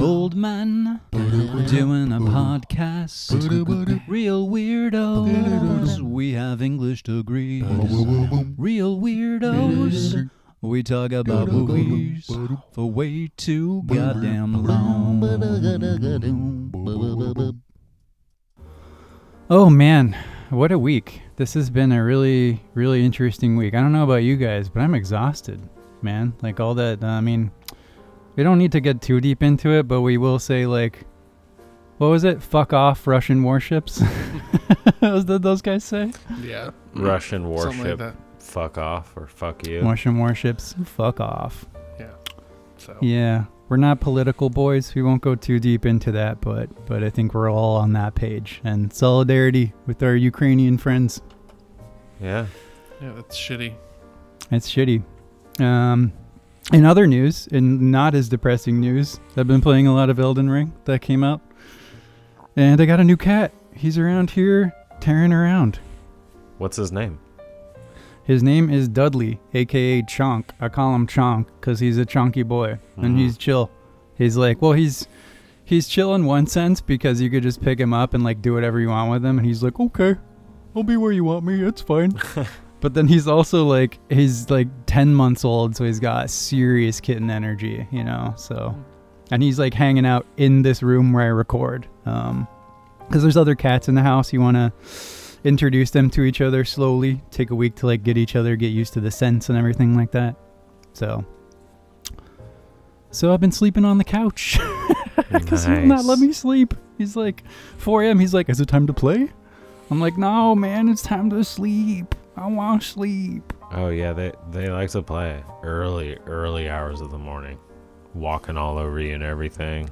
Old men doing a podcast. Reel Weirdos. We have English degrees. Reel Weirdos. We talk about movies for way too goddamn long. Oh man, what a week. This has been a really, really interesting week. I don't know about you guys, but I'm exhausted, man. Like all that, I mean, we don't need to get too deep into it, but we will say, like, what was it? Fuck off, Russian warships. was that those guys say? Yeah. Russian Something like warship, fuck off or fuck you. Russian warships, fuck off. Yeah. So Yeah, we're not political boys. We won't go too deep into that, but but I think we're all on that page and solidarity with our Ukrainian friends. Yeah. yeah, that's shitty. That's shitty. Um, in other news, in not as depressing news, I've been playing a lot of Elden Ring. That came out, and I got a new cat. He's around here tearing around. What's his name? His name is Dudley, aka Chonk. I call him Chonk because he's a chunky boy and Mhm. he's chill. He's like, well, he's he's chill in one sense because you could just pick him up and like do whatever you want with him, and he's like, okay, I'll be where you want me. It's fine. but then he's also like, he's like ten months old, so he's got serious kitten energy, you know. So, and he's like hanging out in this room where I record, um, because there's other cats in the house. You want to introduce them to each other slowly. Take a week to like get each other, get used to the scents and everything like that. So, so I've been sleeping on the couch because he will not let me sleep. He's like 4 a.m. He's like, "Is it time to play?" I'm like, "No, man, it's time to sleep. I want to sleep." Oh yeah, they they like to play early early hours of the morning, walking all over you and everything.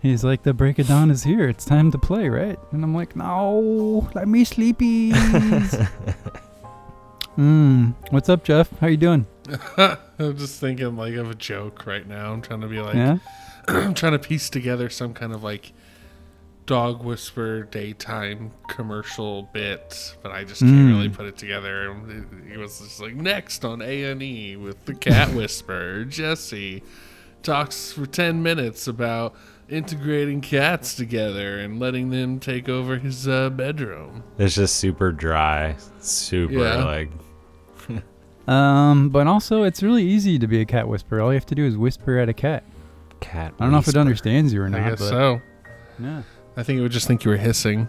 He's like, "The break of dawn is here. It's time to play, right?" And I'm like, "No, let me sleepy." Hmm. What's up, Jeff? How you doing? I'm just thinking like of a joke right now. I'm trying to be like, yeah. I'm trying to piece together some kind of like dog whisper daytime commercial bit, but I just can't Mm. really put it together. And It was just like next on A and E with the cat whisperer Jesse talks for ten minutes about integrating cats together and letting them take over his uh, bedroom. It's just super dry, super Yeah. like Um, but also it's really easy to be a cat whisperer. All you have to do is whisper at a cat. cat. I don't know if it understands you or not. I guess but, so. Yeah. I think it would just think you were hissing.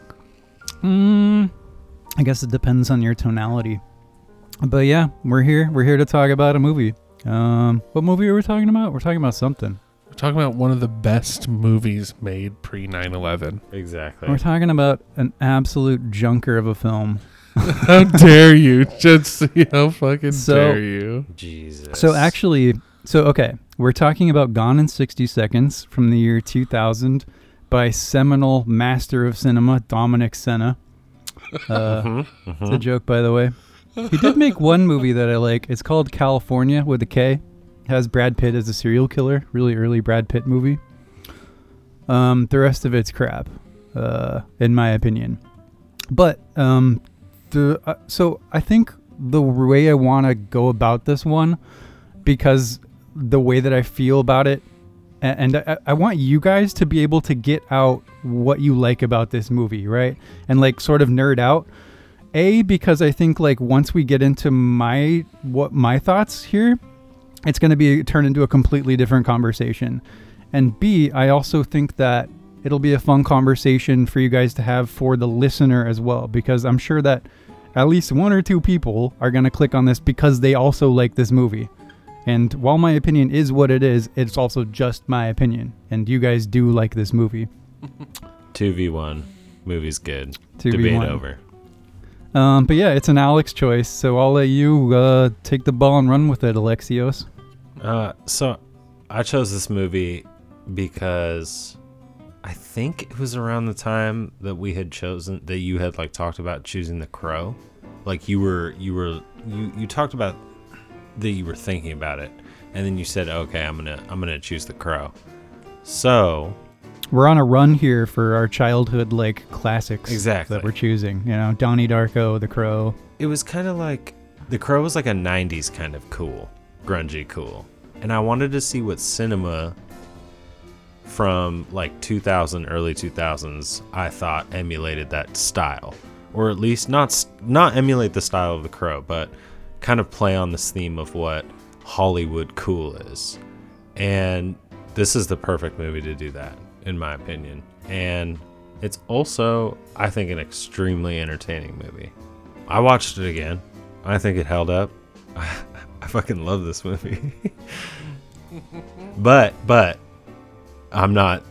Hmm. I guess it depends on your tonality. But yeah, we're here. We're here to talk about a movie. Um, what movie are we talking about? We're talking about something. We're talking about one of the best movies made pre 9 11. Exactly. We're talking about an absolute junker of a film. How dare you? Just see how fucking So- dare you? Jesus. So actually, so okay, we're talking about Gone in 60 Seconds from the year 2000 by seminal master of cinema Dominic Sena. Uh, Mhm, It's a mhm. joke, by the way. He did make one movie that I like. It's called California with a K. Has Brad Pitt as a serial killer. Really early Brad Pitt movie. Um, the rest of it's crap, uh, in my opinion. But um, the uh, so I think the way I want to go about this one, because the way that I feel about it, a- and I, I want you guys to be able to get out what you like about this movie, right? And like sort of nerd out. A because I think like once we get into my what my thoughts here, it's going to be turned into a completely different conversation. And B, I also think that it'll be a fun conversation for you guys to have for the listener as well because I'm sure that at least one or two people are going to click on this because they also like this movie. And while my opinion is what it is, it's also just my opinion. And you guys do like this movie. Two v one. Movie's good. 2v1. Debate over. Um, but yeah, it's an Alex choice, so I'll let you uh, take the ball and run with it, Alexios. Uh, so I chose this movie because I think it was around the time that we had chosen that you had like talked about choosing the crow. Like you were you were you you talked about that you were thinking about it, and then you said, "Okay, I'm gonna I'm gonna choose the crow." So We're on a run here for our childhood like classics Exactly. that we're choosing. You know, Donnie Darko, The Crow. it was kind of like the crow was like a 90s kind of cool grungy cool. And I wanted to see what cinema from like 2000 early 2000s I thought emulated that style or at least not not emulate the style of the crow but kind of play on this theme of what Hollywood cool is. And this is the perfect movie to do that in my opinion. And it's also I think an extremely entertaining movie. I watched it again. I think it held up. I fucking love this movie. but but I'm not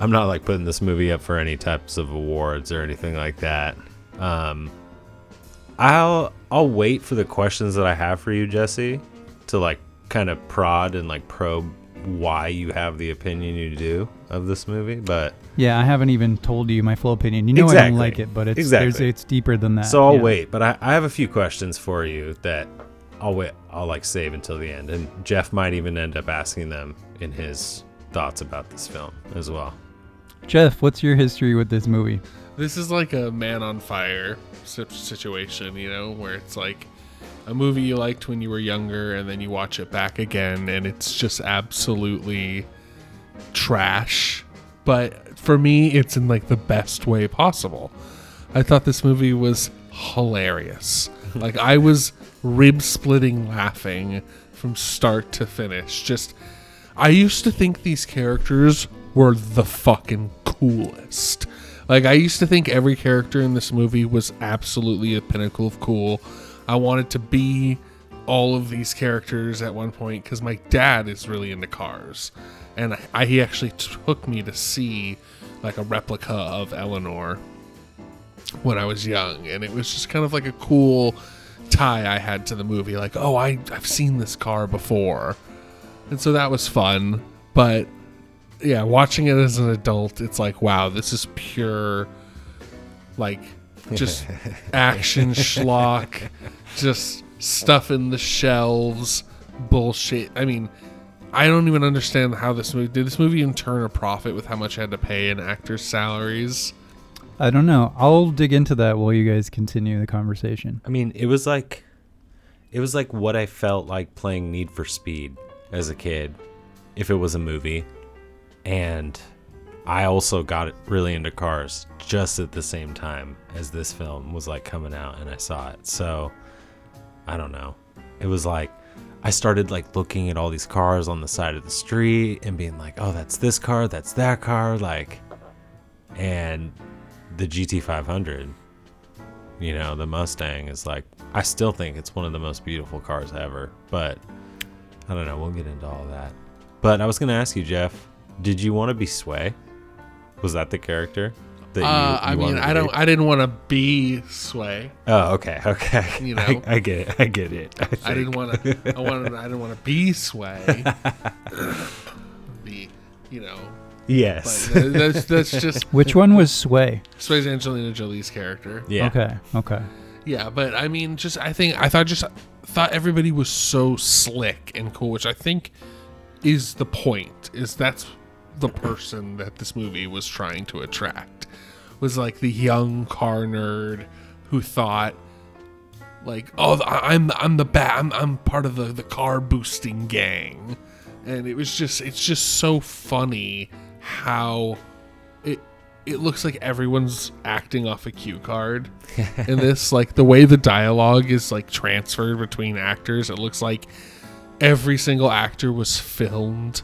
I'm not like putting this movie up for any types of awards or anything like that. Um I'll I'll wait for the questions that I have for you, Jesse, to like kind of prod and like probe why you have the opinion you do of this movie, but Yeah, I haven't even told you my full opinion. You know I don't like it, but it's Exactly. there's, it's deeper than that. So I'll yeah. wait, but I, I have a few questions for you that I'll wait. I'll like save until the end, and Jeff might even end up asking them in his thoughts about this film as well. Jeff, what's your history with this movie? This is like a man on fire situation, you know, where it's like a movie you liked when you were younger and then you watch it back again and it's just absolutely trash. But for me, it's in like the best way possible. I thought this movie was hilarious. like I was rib splitting laughing from start to finish. Just I used to think these characters were the fucking coolest. Like I used to think every character in this movie was absolutely a pinnacle of cool. I wanted to be all of these characters at one point because my dad is really into cars, and I, he actually took me to see like a replica of Eleanor when I was young, and it was just kind of like a cool tie I had to the movie. Like, oh, I I've seen this car before, and so that was fun. But yeah, watching it as an adult, it's like, wow, this is pure, like, just action schlock, just stuff in the shelves, bullshit. I mean, I don't even understand how this movie did. This movie even turn a profit with how much I had to pay in actors' salaries. I don't know. I'll dig into that while you guys continue the conversation. I mean, it was like, it was like what I felt like playing Need for Speed as a kid, if it was a movie, and I also got really into cars just at the same time as this film was like coming out, and I saw it. So, I don't know. It was like I started like looking at all these cars on the side of the street and being like, "Oh, that's this car, that's that car," like, and the GT500 you know the mustang is like i still think it's one of the most beautiful cars ever but i don't know we'll get into all that but i was gonna ask you jeff did you want to be sway was that the character that you, uh, I mean, wanted to I don't, be? I didn't want to be Sway. oh okay okay You I, know. I get it i get it i, I didn't want to. I wanted. I didn't want to be Sway. be, you know. Yes tha- that's that's just Which one was Sway? Sway's Angelina Jolie's character. yeah Okay. Okay. Yeah, but I mean, just I think I thought just thought everybody was so slick and cool, which I think is the point. Is that's the person that this movie was trying to attract was like the young car nerd who thought like, oh, I'm I'm the bat, I'm I'm part of the the car boosting gang, and it was just it's just so funny how it it looks like everyone's acting off a cue card in this. Like the way the dialogue is like transferred between actors it looks like every single actor was filmed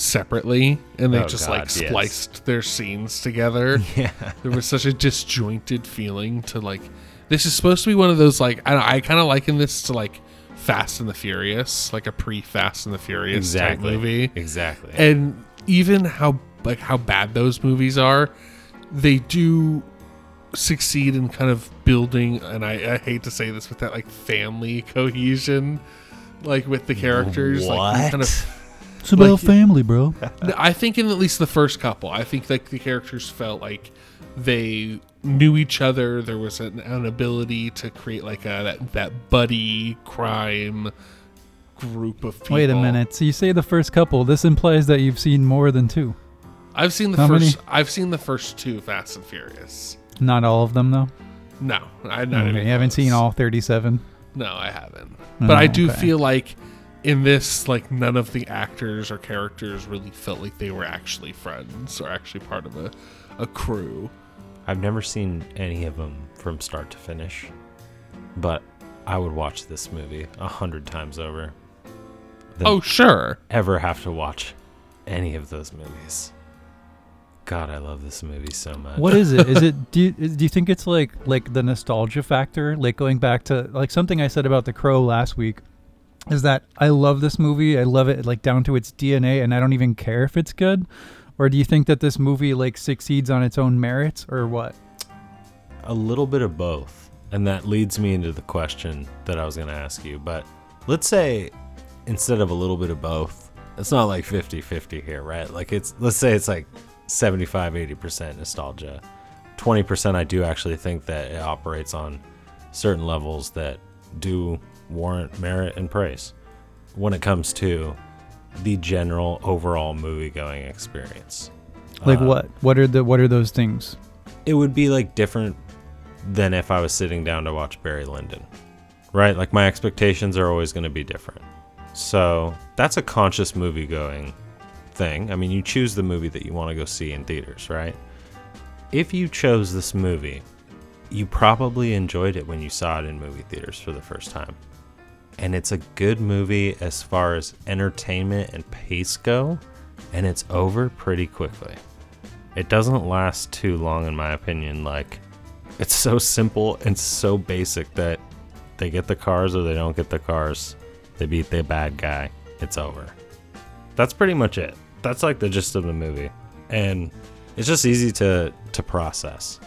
separately and they Oh, just God, like yes. spliced their scenes together. Yeah. There was such a disjointed feeling to like this is supposed to be one of those like i, I kind of liken this to like fast and the furious like a pre fast and the furious exactly. type movie. Exactly. And even how like how bad those movies are they do succeed in kind of building and I, I hate to say this with that like family cohesion like with the characters. Like What? kind of It's about Like- family, bro. I think in at least the first couple, I think like the characters felt like they knew each other. There was an, an ability to create like a that, that buddy crime group of people. Wait a minute. So you say the first couple. This implies that you've seen more than two. I've seen the How first. many? I've seen the first two Fast and Furious. Not all of them, though. No, I not oh, Okay, you haven't seen all 37. No, I haven't. Oh, But I do okay. feel like in this, like none of the actors or characters really felt like they were actually friends or actually part of a, a crew. I've never seen any of them from start to finish, but I would watch this movie a hundred times over. Oh, sure. ever have to watch any of those movies. God, I love this movie so much. What is it? Is it do you, is- do you think it's like like the nostalgia factor, like going back to like something I said about The Crow last week, is that I love this movie. I love it like down to its DNA, and I don't even care if it's good. Or do you think that this movie like succeeds on its own merits, or what? A little bit of both. And that leads me into the question that I was going to ask you. But let's say instead of a little bit of both, it's not like 50 50 here, right? Like it's, let's say it's like 75 80% nostalgia. 20% I do actually think that it operates on certain levels that do warrant merit and praise when it comes to the general overall movie going experience. Like Uh, what? What are the what are those things? it would be like different than if I was sitting down to watch Barry Lyndon, right? Like my expectations are always going to be different. So that's a conscious movie going thing. I mean, you choose the movie that you want to go see in theaters, right? If you chose this movie, you probably enjoyed it when you saw it in movie theaters for the first time. And it's a good movie as far as entertainment and pace go, and it's over pretty quickly. It doesn't last too long in my opinion like it's so simple and so basic that they get the cars or they don't get the cars they beat the bad guy it's over. That's pretty much it. That's like the gist of the movie. And it's just easy to to process.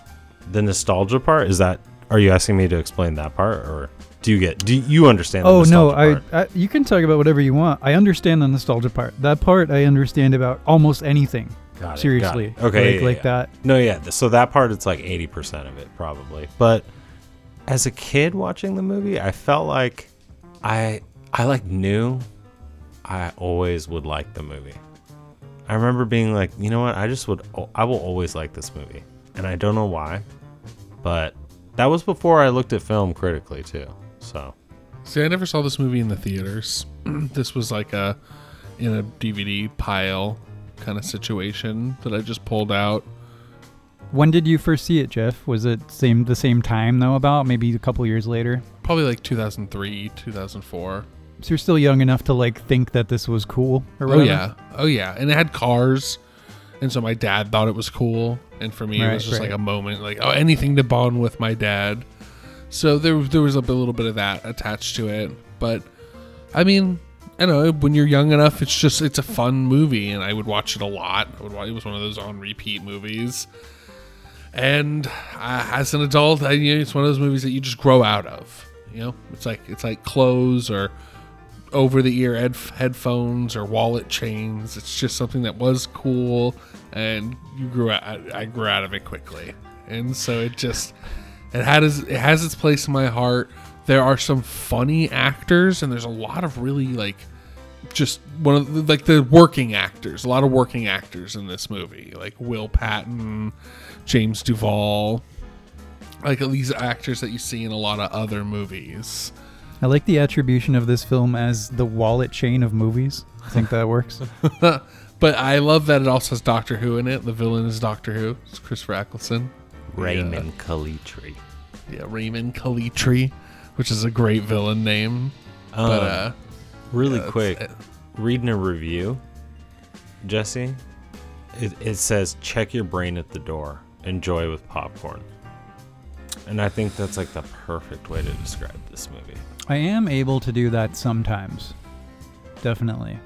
The nostalgia part is that are you asking me to explain that part or do you get do you understand the Oh no, nostalgia I? I you can talk about whatever you want. I understand the nostalgia part. That part I understand about almost anything. Got it, got Seriously. it. okay Like, yeah, like yeah. that. No, yeah. So that part, it's like 80% of it, probably. But as a kid watching the movie, I felt like I, I like knew I always would like the movie. I remember being like, you know what? I just would, I will always like this movie. And I don't know why, but that was before I looked at film critically, too. So, See, I never saw this movie in the theaters. this was like a in a DVD pile kind of situation that I just pulled out. When did you first see it, Jeff? Was it same the same time though? About maybe a couple years later. Probably like 2003, 2004. So you're still young enough to like think that this was cool or Oh yeah, oh yeah, and it had cars, and so my dad thought it was cool, and for me it was just right. like a moment, like oh anything to bond with my dad. So there there was a little bit of that attached to it, but I mean, I know when you're young enough, it's just it's a fun movie, and I would watch it a lot. I watch, it was one of those on repeat movies. And uh, as an adult, I, you know, it's one of those movies that you just grow out of. You know, it's like it's like clothes or over the ear head- headphones or wallet chains. It's just something that was cool, and you grew out. I grew out of it quickly, and so it just it had its, it has its place in my heart. There are some funny actors, and there's a lot of really like just one of the, like the working actors. A lot of working actors in this movie, like Will Patton, James Duval, like these actors that you see in a lot of other movies. I like the attribution of this film as the wallet chain of movies. I think that works. But I love that it also has Doctor Who in it. The villain is Doctor Who. It's Christopher Eccleston. Raymond Calitri. Yeah, Raymond Calitri, which is a great villain name. Um, But uh, really yeah, quick, reading a review, Jesse, it, it says check your brain at the door, enjoy with popcorn. And I think that's like the perfect way to describe this movie. I am able to do that sometimes. Definitely.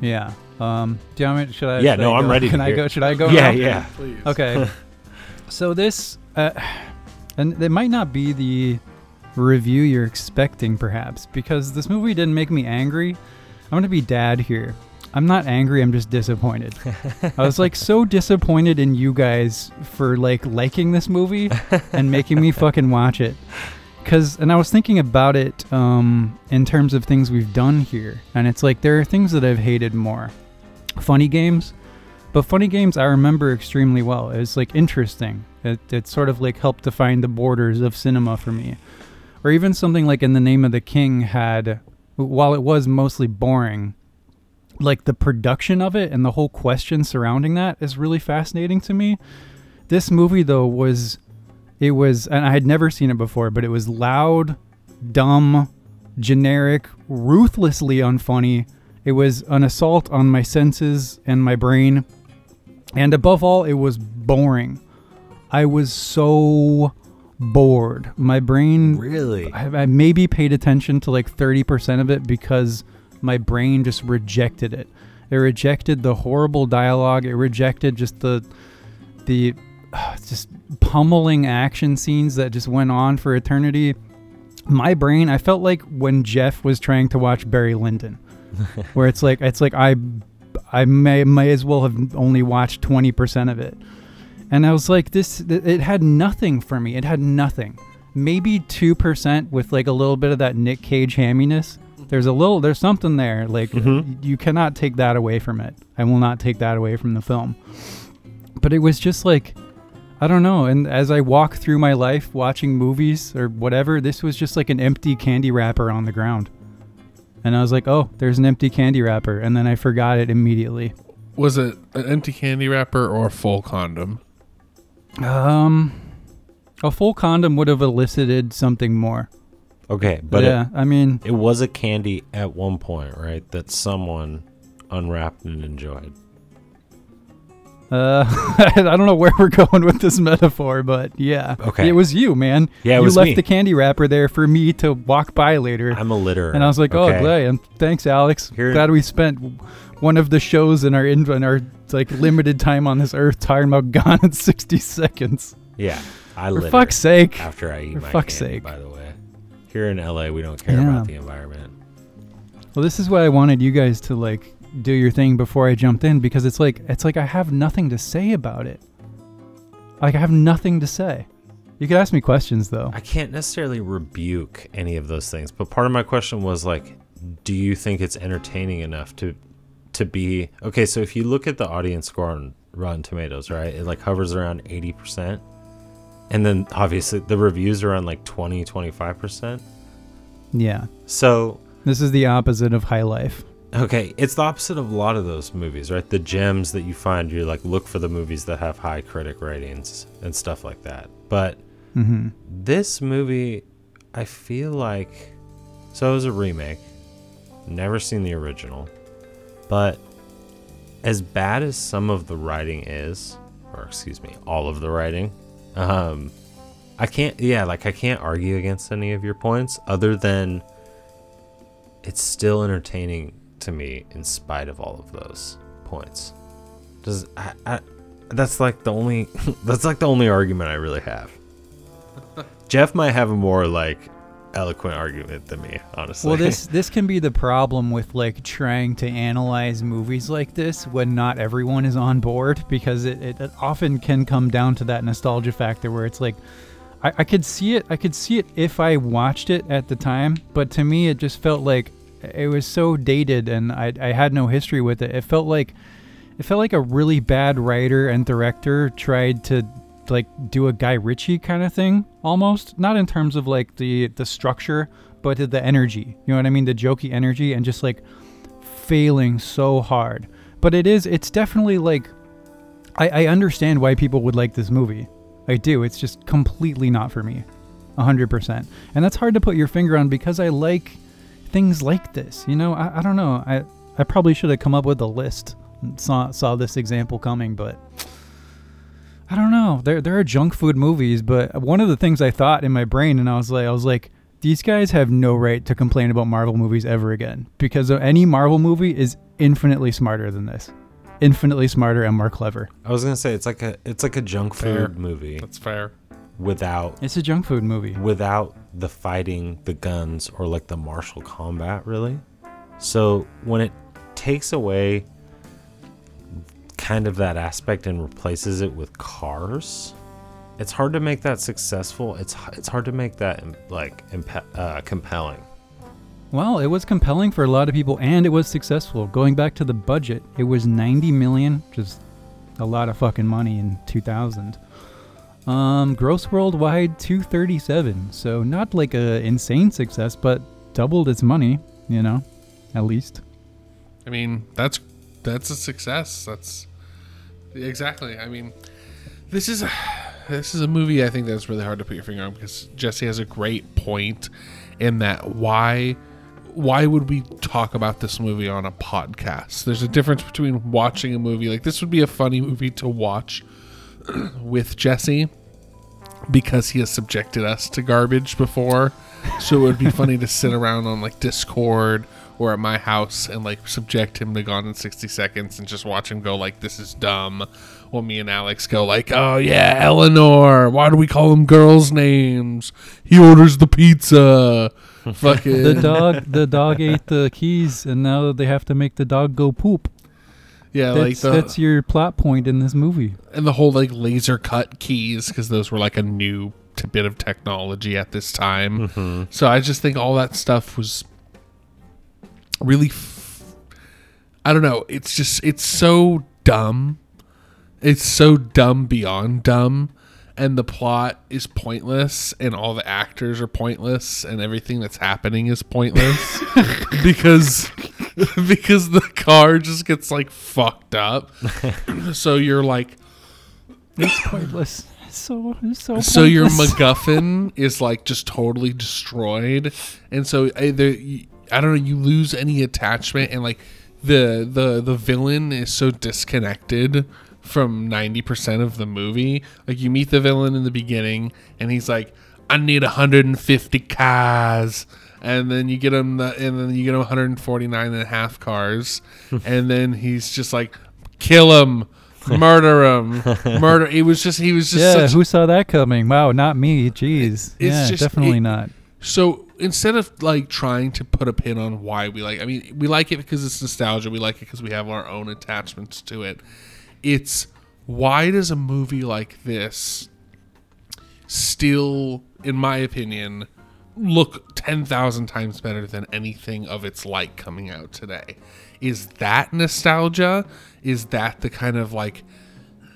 Yeah. Um. Do you want me? Should I? Yeah, should no, I I'm go? ready to Can I hear- go? Should I go? yeah, now? yeah. please. Okay. so this, uh, and it might not be the review you're expecting, perhaps, because this movie didn't make me angry. I'm gonna be dad here. I'm not angry. I'm just disappointed. I was like so disappointed in you guys for like liking this movie and making me fucking watch it. Cause, and I was thinking about it um, in terms of things we've done here, and it's like there are things that I've hated more. Funny games, but funny games I remember extremely well. It's like interesting. It, it sort of like helped define the borders of cinema for me. Or even something like In the Name of the King had while it was mostly boring, like the production of it and the whole question surrounding that is really fascinating to me. This movie though was it was and I had never seen it before, but it was loud, dumb, generic, ruthlessly unfunny. It was an assault on my senses and my brain. And above all, it was boring. I was so bored. My brain Really? I, I maybe paid attention to like 30% of it because my brain just rejected it. It rejected the horrible dialogue. It rejected just the the uh, just pummeling action scenes that just went on for eternity. My brain, I felt like when Jeff was trying to watch Barry Lyndon, where it's like it's like I I may may as well have only watched 20% of it. And I was like, this, it had nothing for me. It had nothing. Maybe 2% with like a little bit of that Nick Cage hamminess. There's a little, there's something there. Like, Mhm. you cannot take that away from it. I will not take that away from the film. But it was just like, I don't know. And as I walk through my life watching movies or whatever, this was just like an empty candy wrapper on the ground. And I was like, oh, there's an empty candy wrapper. And then I forgot it immediately. Was it an empty candy wrapper or a full condom? Um, a full condom would have elicited something more. Okay, But yeah, I mean, it, it was a candy at one point, right? That someone unwrapped and enjoyed. Uh, I don't know where we're going with this metaphor, but yeah, Okay. it was you, man. Yeah, it you was left me. the candy wrapper there for me to walk by later, I'm a litter. and I was like, oh, okay? glad, and thanks, Alex. Here- Glad we spent one of the shows in our in, in our like limited time on this earth talking about Gone in sixty seconds. Yeah, I For fuck's sake. after I eat for my fuck's candy. sake. By the way, here in LA, we don't care Yeah. about the environment. Well, this is why I wanted you guys to like do your thing before I jumped in because it's like it's like I have nothing to say about it. Like I have nothing to say. You could ask me questions though. I can't necessarily rebuke any of those things, but part of my question was like, do you think it's entertaining enough to to be okay? So if you look at the audience score on Rotten Tomatoes, right, it like hovers around eighty percent, and then obviously the reviews are on like 20, 25 percent. Yeah. So This is the opposite of high life. Okay, it's the opposite of a lot of those movies, right? The gems that you find, you like look for the movies that have high critic ratings and stuff like that. But hmm this movie, I feel like, so it was a remake. Never seen the original, but as bad as some of the writing is, or excuse me, all of the writing, um, I can't. Yeah, like I can't argue against any of your points, other than it's still entertaining to me in spite of all of those points. Does I, I that's like the only that's like the only argument I really have. Jeff might have a more like eloquent argument than me, honestly. Well, this this can be the problem with like trying to analyze movies like this when not everyone is on board because it, it, it often can come down to that nostalgia factor where it's like I, I could see it I could see it if I watched it at the time, but to me it just felt like it was so dated and I I had no history with it. It felt like it felt like a really bad writer and director tried to like do a Guy Ritchie kind of thing almost. Not in terms of like the the structure but the energy. You know what I mean? The jokey energy and just like failing so hard. But it is it's definitely like I, I understand why people would like this movie. I do. It's just completely not for me. 100% and that's hard to put your finger on because I like things like this you know I, I don't know I I probably should have come up with a list and saw saw this example coming but I don't know. There there are junk food movies, but one of the things I thought in my brain, and I was like, I was like, these guys have no right to complain about Marvel movies ever again because any Marvel movie is infinitely smarter than this, infinitely smarter and more clever. I was gonna say it's like a it's like a junk Fair. food movie That's fair. Without It's a junk food movie. without the fighting, the guns, or like the martial combat, really. So when it takes away kind of that aspect and replaces it with cars, it's hard to make that successful. It's it's hard to make that like uh, compelling. Well, it was compelling for a lot of people, and it was successful. Going back to the budget, it was 90 million, which is a lot of fucking money in 2000. Um, gross worldwide 237, so not like a insane success, but doubled its money. You know, at least. I mean, that's that's a success. That's exactly. I mean, this is a, this is a movie I think that's really hard to put your finger on because Jesse has a great point in that why why would we talk about this movie on a podcast? There's a difference between watching a movie like this would be a funny movie to watch with Jesse because he has subjected us to garbage before. So it would be funny to sit around on like Discord or at my house and like subject him to Gone in 60 Seconds and just watch him go like this is dumb. While me and Alex go like, oh yeah, Eleanor. Why do we call them girls' names? He orders the pizza. Fucking The dog, the dog ate the keys, and now they have to make the dog go poop. Yeah, like That's, the that's your plot point in this movie. and the whole like laser cut keys because those were like a new t- bit of technology at this time. Mm-hmm. So I just think all that stuff was really. F- I don't know. It's just it's so dumb. It's so dumb beyond dumb, and the plot is pointless, and all the actors are pointless, and everything that's happening is pointless because because the car just gets like fucked up. so you're like It's pointless. So so. so your. MacGuffin is like just totally destroyed, and so either I don't know, you lose any attachment, and like the the the villain is so disconnected from ninety percent of the movie. Like you meet the villain in the beginning, and he's like, "I need hundred and fifty cars." And then you get him, the, and then you get him 149 and a half cars, and then he's just like, "Kill him, murder him, murder." It was just, he was just yeah, such who saw that coming? Wow, not me. Jeez. it's yeah, just- definitely it- not. So instead of like trying to put a pin on why we like, I mean, we like it because it's nostalgia. We like it because we have our own attachments to it. It's why does a movie like this still, in my opinion, look 10,000 times better than anything of its like coming out today? Is that nostalgia? Is that the kind of like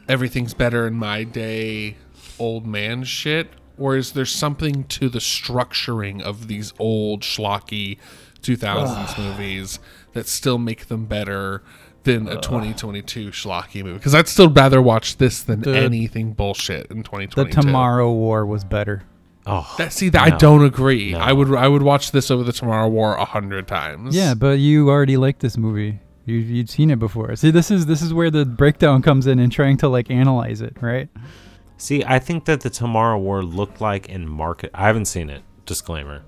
everything's better in my day old man shit? Or is there something to the structuring of these old schlocky 2000s movies that still make them better than a 2022 schlocky movie? Because I'd still rather watch this than The- anything bullshit in 2022. The 2022. Tomorrow War was better. Oh, That, see, that, I don't agree. No. I would I would watch this over the Tomorrow War a hundred times. Yeah, but you already liked this movie. You you'd seen it before. See, this is this is where the breakdown comes in and trying to like analyze it, right? See, I think that the Tomorrow War looked like in market. I haven't seen it. Disclaimer.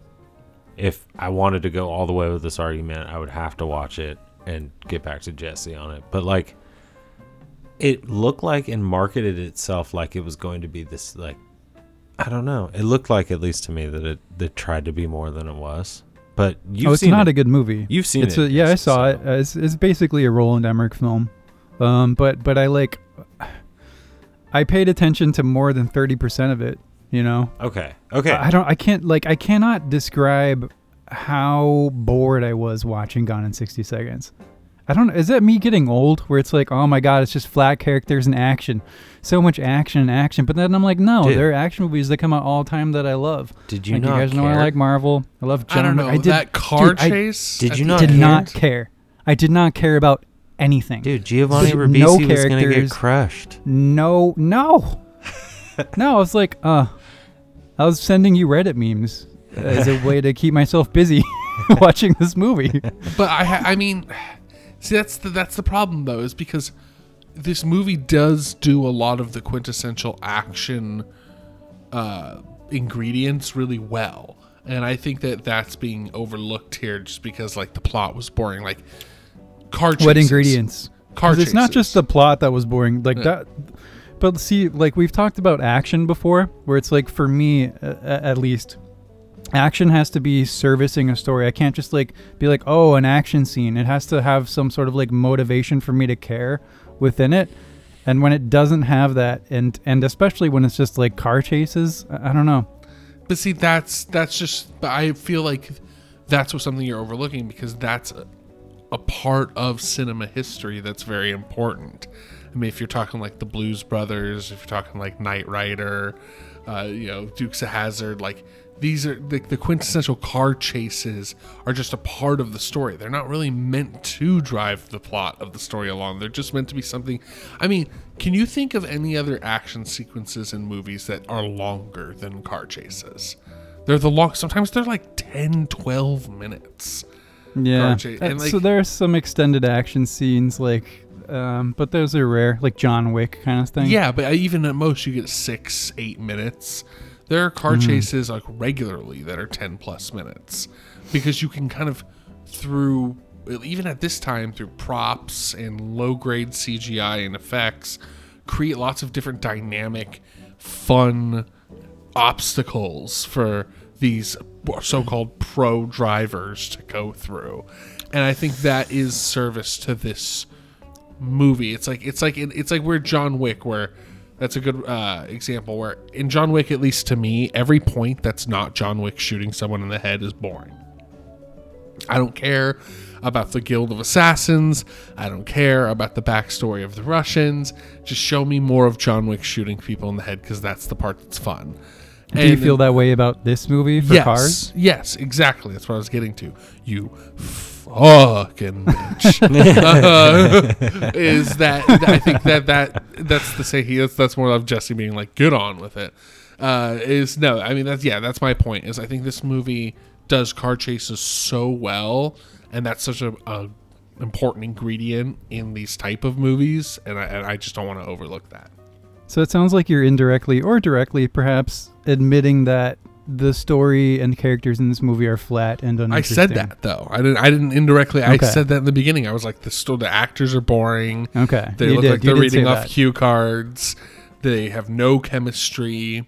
If I wanted to go all the way with this argument, I would have to watch it and get back to Jesse on it. But like, it looked like and marketed itself like it was going to be this like, I don't know. It looked like at least to me that it that tried to be more than it was. But you've oh, it's seen not it. a good movie. You've seen it's it. A, yeah, I saw so- it. Uh, it's, it's basically a Roland Emmerich film, um, but but I like. I paid attention to more than thirty percent of it. You know, Okay. Okay. I I don't. I can't like. I cannot describe how bored I was watching Gone in sixty seconds. I don't. Is that me getting old? Where it's like, oh my god, it's just flat characters and action, so much action and action. But then I'm like, no, Dude. there are action movies that come out all the time that I love. Did you like, not you guys know I like Marvel. I love. I don't John- know I did, that car dude, I chase. Did at you the not did end- not care. I did not care about anything. Dude, Giovanni There's Ribisi no was gonna get crushed. No, no, no. I was like, uh, I was sending you Reddit memes as a way to keep myself busy watching this movie. But I, I mean, see, that's the that's the problem though, is because this movie does do a lot of the quintessential action uh, ingredients really well, and I think that that's being overlooked here just because like the plot was boring. Like car chases. what ingredients? Car 'Cause it's not just the plot that was boring, like Yeah. that. But see, like we've talked about action before, where it's like for me, uh, at least, action has to be servicing a story. I can't just like be like, oh, an action scene. It has to have some sort of like motivation for me to care within it. And when it doesn't have that, and and especially when it's just like car chases, I, don't know. But see, that's that's just. I feel like that's what something you're overlooking because that's a, a part of cinema history that's very important. I mean, if you're talking like the Blues Brothers, if you're talking like Knight Rider, uh, you know, Dukes of Hazzard, like these are the, the quintessential car chases are just a part of the story. They're not really meant to drive the plot of the story along. They're just meant to be something. I mean, can you think of any other action sequences in movies that are longer than car chases? They're the long. Sometimes they're like 10, 12 minutes. Yeah. Uh, And, so like- there are some extended action scenes, like, um, but those are rare, like John Wick kind of thing. Yeah, but even at most you get six, eight minutes. There are car hmm. chases like regularly that are ten plus minutes because you can kind of through even at this time through props and low grade CGI and effects create lots of different dynamic, fun obstacles for these so-called pro drivers to go through, and I think that is service to this movie. It's like it's like it's like where John Wick, where that's a good uh, example. Where in John Wick, at least to me, every point that's not John Wick shooting someone in the head is boring. I don't care about the Guild of Assassins. I don't care about the backstory of the Russians. Just show me more of John Wick shooting people in the head because that's the part that's fun. Do you feel that way about this movie for yes, cars? Yes, exactly. That's what I was getting to. You fucking bitch. Uh, is that I think that that that's the say he that's that's more of Jesse being like good on with it. Uh, is no, I mean that's yeah, that's my point. Is I think this movie does car chases so well, and that's such a, a important ingredient in these type of movies, and I, and I just don't want to overlook that. So it sounds like you're indirectly or directly, perhaps, admitting that the story and characters in this movie are flat and uninteresting. I said that though. I didn't. I didn't indirectly. I said that in the beginning. I was like, the sto- the actors are boring. Okay. They you look did. like they're reading off that. cue cards. They have no chemistry.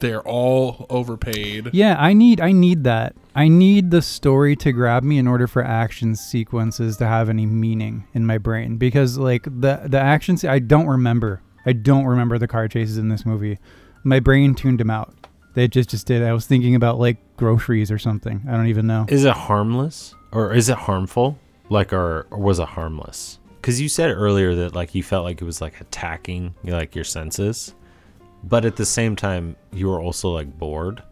They're all overpaid. Yeah, I need I need that. I need the story to grab me in order for action sequences to have any meaning in my brain because like the the action se- I don't remember. I don't remember the car chases in this movie. My brain tuned them out. They just just did. I was thinking about like groceries or something. I don't even know. Is it harmless or is it harmful? Like, or, or was it harmless? Because you said earlier that like you felt like it was like attacking like your senses, but at the same time you were also like bored.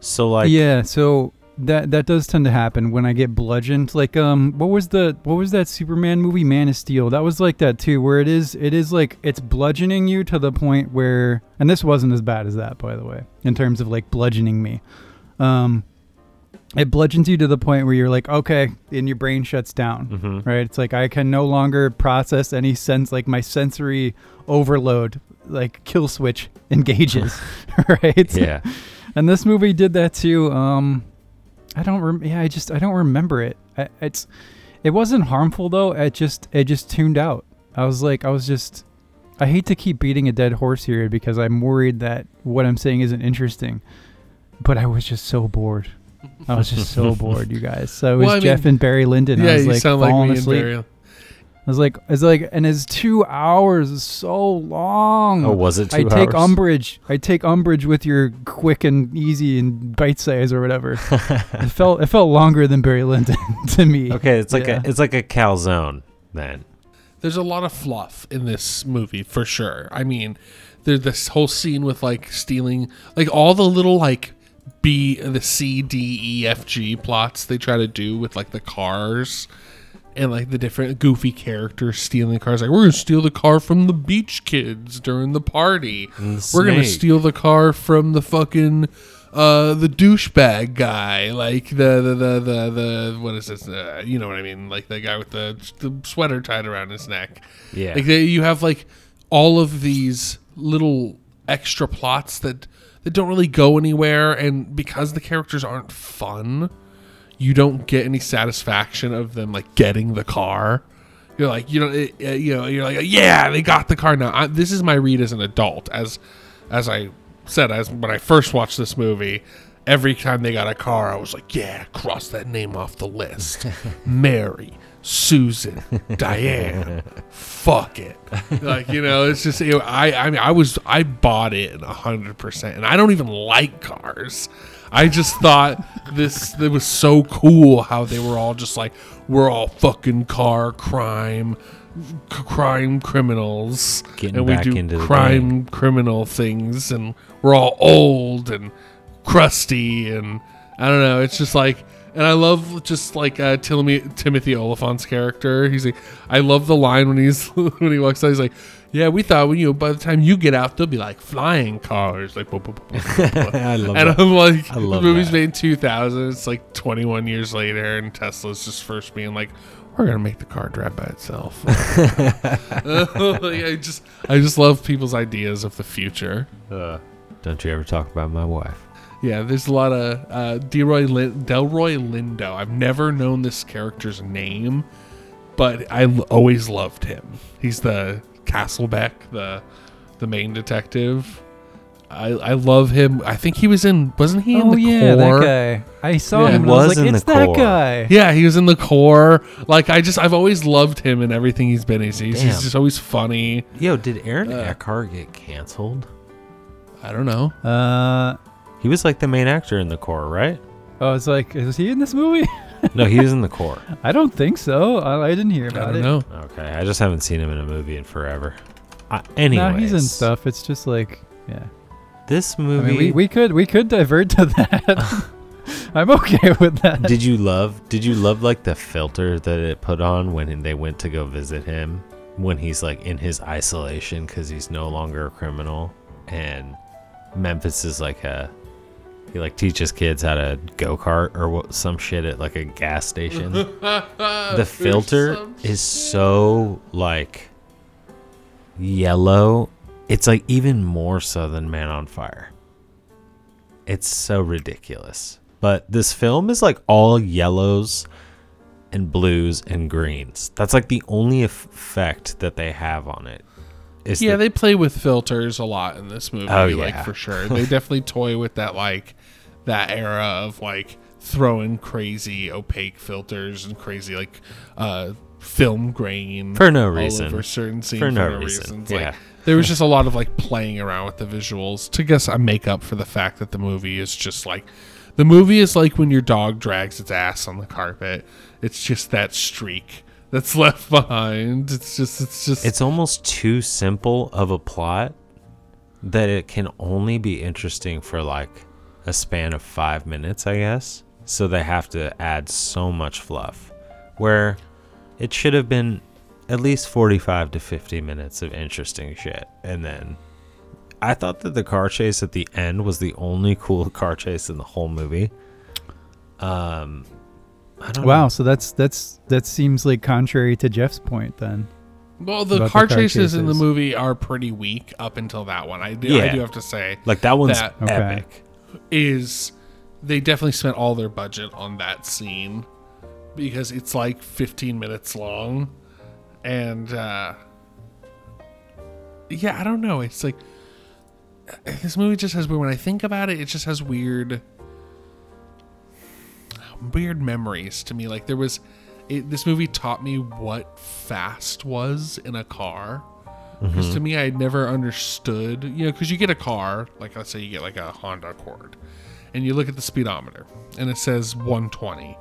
So like, yeah, so that that does tend to happen when I get bludgeoned. Like um what was the what was that Superman movie Man of Steel? That was like that too where it is it is like it's bludgeoning you to the point where and this wasn't as bad as that by the way in terms of like bludgeoning me. Um it bludgeons you to the point where you're like okay and your brain shuts down. Mhm. Right? It's like I can no longer process any sense like my sensory overload like kill switch engages, right? yeah, And this movie did that too. Um, I don't. Rem- yeah, I just I don't remember it. I, it's it wasn't harmful though. It just it just tuned out. I was like I was just. I hate to keep beating a dead horse here because I'm worried that what I'm saying isn't interesting, but I was just so bored. I was just so bored, you guys. So it was Well, Jeff mean, and Barry Lyndon. yeah, I was you like sound like falling me and asleep. Barry. I was like, it's like, and his two hours is so long. Oh, was it two I take umbrage. I take umbrage with your quick and easy and bite size or whatever. it felt it felt longer than Barry Lyndon to me. okay, it's like Yeah. a it's like a calzone then. There's a lot of fluff in this movie for sure. I mean, there's this whole scene with like stealing, like all the little like B, the C, D, E, F, G plots they try to do with like the cars and like the different goofy characters stealing cars. Like we're gonna steal the car from the beach kids during the party. The We're gonna steal the car from the fucking uh the douchebag guy, like the the the the, the what is this? Uh, you know what I mean? Like the guy with the the sweater tied around his neck. Yeah. Like they, you have like all of these little extra plots that that don't really go anywhere, and because the characters aren't fun, you don't get any satisfaction of them like getting the car. You're like, you know, it, uh, you know, you're like, yeah, they got the car now. I, this is my read as an adult, as as I said, as when I first watched this movie. Every time they got a car, I was like, yeah, cross that name off the list. Mary, Susan, Diane, fuck it. Like you know, it's just I I mean I was I bought it a hundred percent, and I don't even like cars. I just thought this it was so cool how they were all just like we're all fucking car crime c- crime criminals Getting and we back do into the crime criminal things and we're all old and crusty and I don't know. It's just like, and I love just like uh, Timothy Timothy Olyphant's character. He's like, I love the line when he's when he walks out. He's like, "Yeah, we thought when you know, by the time you get out, they'll be like flying cars." Like, boop, boop, boop, boop, boop. I love and that. I'm like, I love the movie's that. made in 2000. It's like 21 years later, and Tesla's just first being like, "We're gonna make the car drive by itself." Like, I just, I just love people's ideas of the future. Uh, don't you ever talk about my wife? Yeah, there's a lot of uh, Delroy, Lin- Delroy Lindo. I've never known this character's name, but I l- always loved him. He's the Castlebeck, the the main detective. I I love him. I think he was in. Wasn't he in the core? Oh the yeah, core? that guy. I saw Yeah. him. He and I was was like, in it's the that core. guy. Yeah, he was in the core. Like I just, I've always loved him in everything he's been. He's, he's, he's Damn. just always funny. Yo, did Aaron Uh. Eckhart get canceled? I don't know. Uh, He was like the main actor in the core, right? Oh, it's like, is he in this movie? No, he was in the core. I don't think so. I, I didn't hear I about don't it. know. Okay, I just haven't seen him in a movie in forever. Uh, anyways, Nah, he's in stuff. It's just like, yeah. This I movie. mean, we, we could we could divert to that. I'm okay with that. did you love? Did you love like the filter that it put on when they went to go visit him? When he's like in his isolation because he's no longer a criminal, and Memphis is like a he like teaches kids how to go kart or what, some shit at like a gas station. the filter is so like yellow. It's like even more so than Man on Fire. It's so ridiculous. But this film is like all yellows and blues and greens. That's like the only effect that they have on it. Is Yeah, the- they play with filters a lot in this movie, Oh, like yeah. for sure. They definitely toy with that like that era of like throwing crazy opaque filters and crazy like uh film grain For no reason. for certain scenes For no reason, reasons. yeah. Like there was just a lot of like playing around with the visuals to guess I make up for the fact that the movie is just like the movie is like when your dog drags its ass on the carpet. It's just that streak that's left behind. It's just it's just it's almost too simple of a plot that it can only be interesting for like a span of five minutes, I guess. So they have to add so much fluff. Where it should have been at least 45 to 50 minutes of interesting shit. And then I thought that the car chase at the end was the only cool car chase in the whole movie. Um, I don't wow, know. so that's that's that seems like contrary to Jeff's point then. Well, the about the car, car chases, in the movie are pretty weak up until that one. I do, I do have to say Like that one's That- Okay. Is they definitely spent all their budget on that scene because it's like 15 minutes long, and uh, yeah, I don't know. It's like this movie just has weird when I think about it, it just has weird, weird memories to me. Like there was, it, this movie taught me what fast was in a car. Because to mm-hmm. me, I had never understood, you know, because you get a car, like let's say you get like a Honda Accord, and you look at the speedometer and it says 120.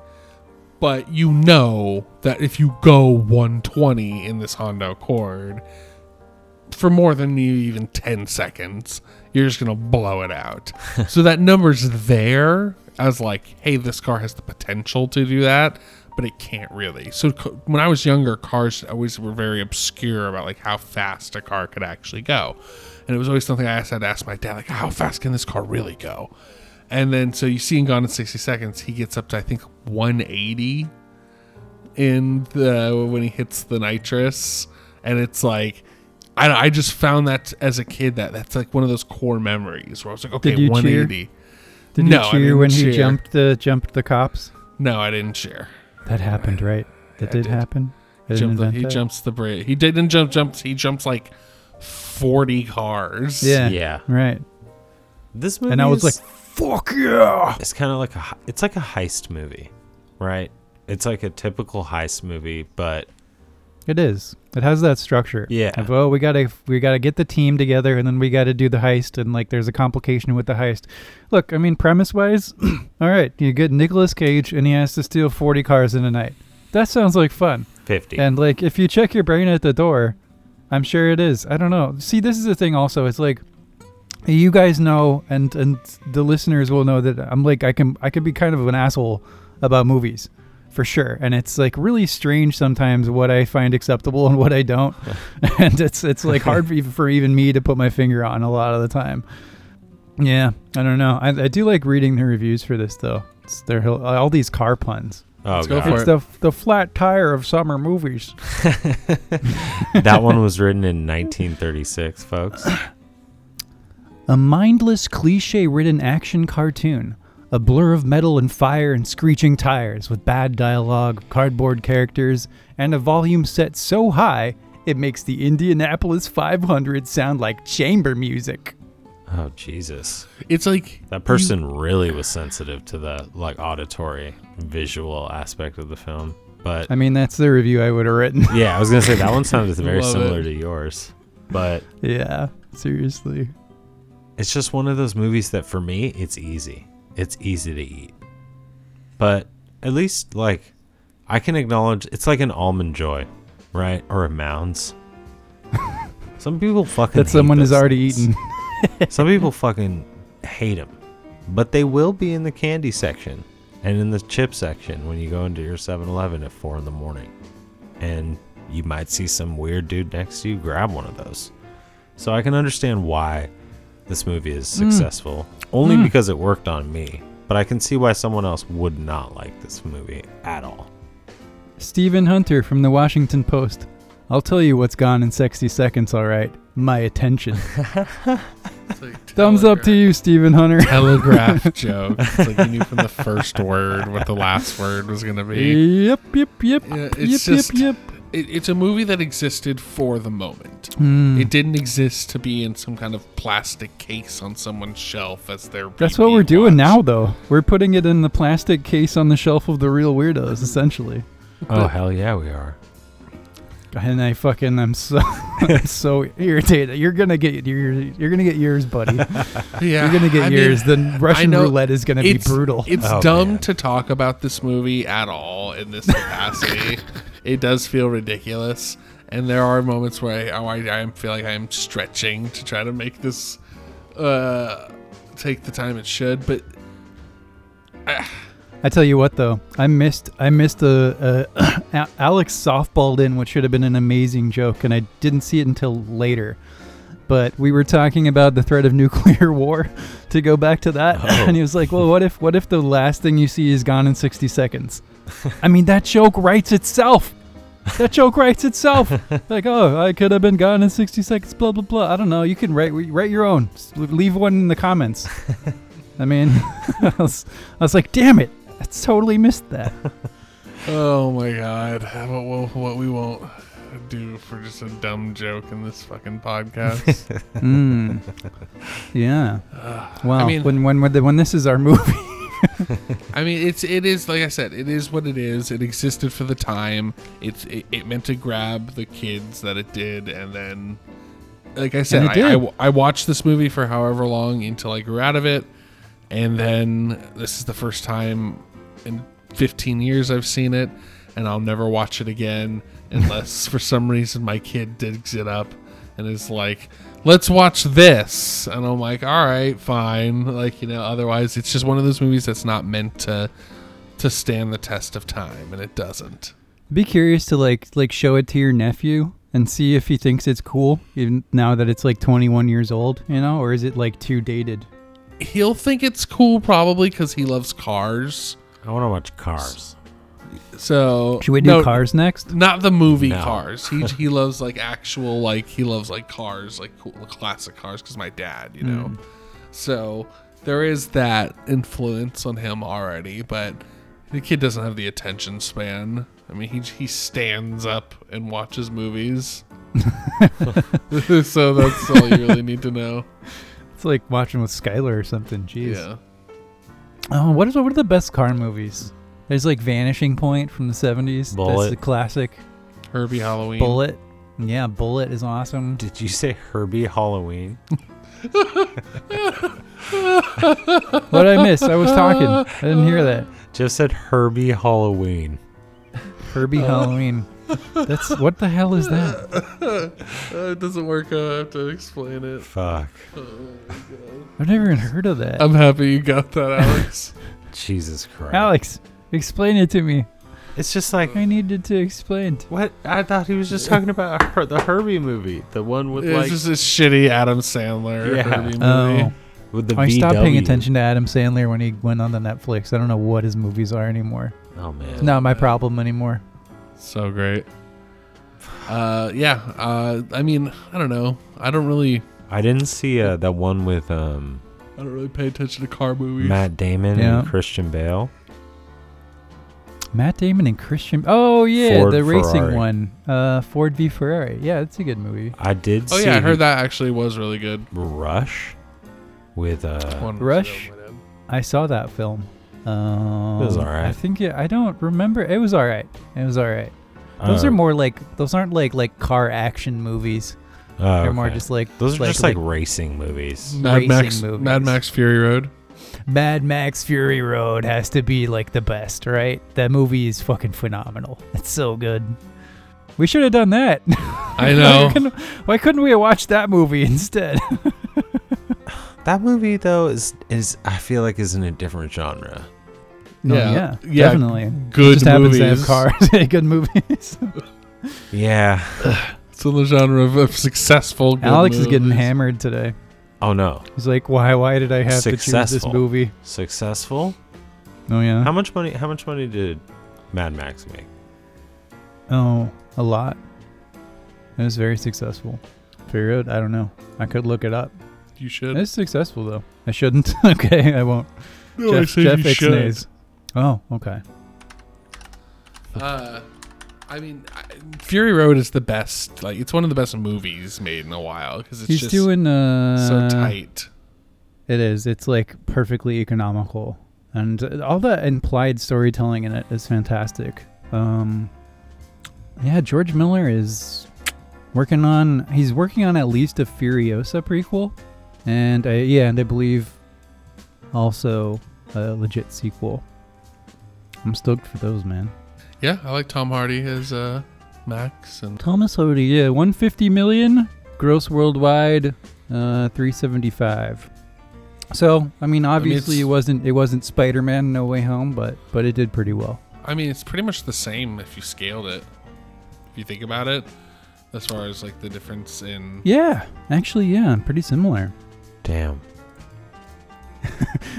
But you know that if you go 120 in this Honda Accord for more than even 10 seconds, you're just going to blow it out. so that number's there as like, hey, this car has the potential to do that, but it can't really. So when I was younger, cars always were very obscure about like how fast a car could actually go. And it was always something I had to ask my dad, like, how fast can this car really go? And then so you see in Gone in 60 Seconds, he gets up to I think 180 in the when he hits the nitrous, and it's like I, I just found that as a kid that that's like one of those core memories where I was like, okay, Did you 180. Did No, you cheer didn't when cheer. he jumped the jumped the cops? No, I didn't share. That happened, right? That I did, did. happen. I didn't Jumped the, he that. jumps the bridge. He didn't jump jumps. He jumps like 40 cars. Yeah. Yeah. Right. This movie And I was is- like, "Fuck yeah!" it's kind of like a he- it's like a heist movie, right? It's like a typical heist movie, but It is. It has that structure. Yeah. Of, oh, we gotta we gotta get the team together, and then we gotta do the heist, and like there's a complication with the heist. Look, I mean, premise wise, all right, you get Nicolas Cage, and he has to steal 40 cars in a night. That sounds like fun. 50. And like, if you check your brain at the door, I'm sure it is. I don't know. See, this is the thing. Also, it's like you guys know, and and the listeners will know that I'm like I can I can be kind of an asshole about movies, for sure. And it's like really strange sometimes what I find acceptable and what I don't, and it's it's like hard for even, for even me to put my finger on a lot of the time. Yeah, I don't know. I, I do like reading the reviews for this though. It's their all these car puns. Oh, Let's go God. for It's it. the the flat tire of summer movies. that one was written in 1936, folks. A mindless, cliche ridden action cartoon. A blur of metal and fire and screeching tires with bad dialogue, cardboard characters, and a volume set so high it makes the Indianapolis 500 sound like chamber music. Oh, Jesus. It's like That person really was sensitive to the like auditory, visual aspect of the film. But I mean, that's the review I would have written. yeah, I was gonna say that one sounded very similar it. to yours. But yeah, seriously. it's just one of those movies that for me, it's easy. It's easy to eat. But at least like I can acknowledge it's like an almond joy, right? Or a mounds. Some people fucking That someone has already eaten. Some people fucking hate them, but they will be in the candy section and in the chip section when you go into your 7-Eleven at four in the morning, and you might see some weird dude next to you grab one of those. So I can understand why this movie is successful, only Mm. because it worked on me. But I can see why someone else would not like this movie at all. Stephen Hunter from the Washington Post. I'll tell you what's gone in 60 seconds, all right. My attention. like Thumbs up to you, Stephen Hunter. Telegraph joke. It's like you knew from the first word what the last word was gonna be. Yep, yep, yep. Yeah, yep, it's yep, just- yep. It, it's a movie that existed for the moment. Hmm. It didn't exist to be in some kind of plastic case on someone's shelf as their. That's what we're doing now, though. We're putting it in the plastic case on the shelf of the Reel Weirdos, essentially. Oh hell yeah, we are. And I fucking I'm so I'm so irritated. You're gonna get your you're gonna get yours, buddy. Yeah, You're gonna get I mean, yours. the Russian know roulette is gonna be brutal. It's Oh, dumb man. to talk about this movie at all in this capacity. it does feel ridiculous, and there are moments where I, I, I feel like I am stretching to try to make this uh, take the time it should. But I tell you what, though, I missed I missed a, a Alex softballed in what should have been an amazing joke, and I didn't see it until later. But we were talking about the threat of nuclear war. To go back to that, Oh. and he was like, "Well, what if what if the last thing you see is gone in 60 seconds?" I mean, that joke writes itself. That joke writes itself. like, oh, I could have been gone in 60 seconds. Blah blah blah. I don't know. You can write write your own. S- Leave one in the comments. I mean, I was, I was like, damn it, I totally missed that. oh my god, what, what, what we won't do for just a dumb joke in this fucking podcast. Mm. Yeah. Well, I mean, when when when, the, when this is our movie, I mean, it's it is like I said, it is what it is. It existed for the time. It's it, it meant to grab the kids that it did, and then, like I said, I, I I watched this movie for however long until I grew out of it, and then this is the first time in 15 years I've seen it, and I'll never watch it again unless for some reason my kid digs it up and is like, let's watch this. And I'm like, all right, fine. Like, you know, otherwise it's just one of those movies that's not meant to to stand the test of time and it doesn't. be curious to like like show it to your nephew and see if he thinks it's cool, even now that it's like 21 years old, you know, or is it like too dated? He'll think it's cool probably cuz he loves cars. I want to watch Cars. So Should we do no, Cars next? Not the movie No. Cars. He he loves like actual like he loves like cars, like cool classic cars cuz my dad, you know. Mm. So there is that influence on him already, but the kid doesn't have the attention span. I mean, he he stands up and watches movies. so that's all you really need to know. It's like watching with Skylar or something. Jeez. Yeah. Oh, what is what are the best car movies? There's like Vanishing Point from the 70s. Bullitt. That's the classic. Herbie Halloween. Bullitt. Yeah, Bullitt is awesome. Did you say Herbie Halloween? What did I miss? I was talking. I didn't hear that. Just said Herbie Halloween. Herbie Halloween. That's what the hell is that? Uh, it doesn't work. I have to explain it. Fuck. I've never even heard of that. I'm happy you got that, Alex. Jesus Christ. Alex, explain it to me. It's just like I needed to explain. what I thought he was just talking about her, the Herbie movie, the one with it's like just a shitty Adam Sandler Yeah. Herbie movie. Oh, with the I stopped paying attention to Adam Sandler when he went on the Netflix. I don't know what his movies are anymore. Oh man. It's not my problem anymore. So great. Uh, yeah. Uh, I mean, I don't know. I don't really, I didn't see uh, that one with um, I don't really pay attention to car movies. Matt Damon Yeah. and Christian Bale. Matt Damon and Christian. Oh yeah, Ford the racing one. Uh, Ford v Ferrari. Yeah, it's a good movie. I did. Oh see yeah, I heard that actually was really good. Rush with uh. One Rush? I saw that film. Um, was all right. I think it, I don't remember. It was all right. It was all right. Those uh, are more like those aren't like like car action movies. oh, They're more just like Those are like, just like, racing movies. Mad racing Max, movies. Mad Max Fury Road. Mad Max Fury Road has to be like the best, right? That movie is fucking phenomenal. It's so good. We should have done that. I know. why, couldn't, why couldn't we have watched that movie instead? That movie though is is I feel like is in a different genre. No, Yeah. yeah, Yeah, definitely. Good Just happens to have movies. cars. good movies. Yeah. It's in the genre of, of successful. Good Alex is getting hammered today. Oh no. He's like, why? Why did I have to choose this Successful. movie? Successful. Oh yeah. How much money? How much money did Mad Max make? Oh, a lot. It was very successful. Fury Road. I don't know. I could look it up. You should. It's successful though. I shouldn't. okay, I won't. No, I Jeff, said Jeff you should. Ixnays. Oh, okay. Uh, I mean, Fury Road is the best. Like, it's one of the best movies made in a while because it's He's just doing uh so tight. It is. It's like perfectly economical, and all the implied storytelling in it is fantastic. Um, yeah, George Miller is working on. He's working on at least a Furiosa prequel, and I, yeah, and I believe also a legit sequel. I'm stoked for those, man. Yeah, I like Tom Hardy as uh, Max, and Thomas Hardy, yeah, 150 million gross worldwide, uh, 375. So, I mean, obviously it's- it wasn't it wasn't Spider-Man No Way Home, but but it did pretty well. I mean, it's pretty much the same if you scaled it. If you think about it, as far as like the difference in Yeah, actually, yeah, pretty similar. Damn.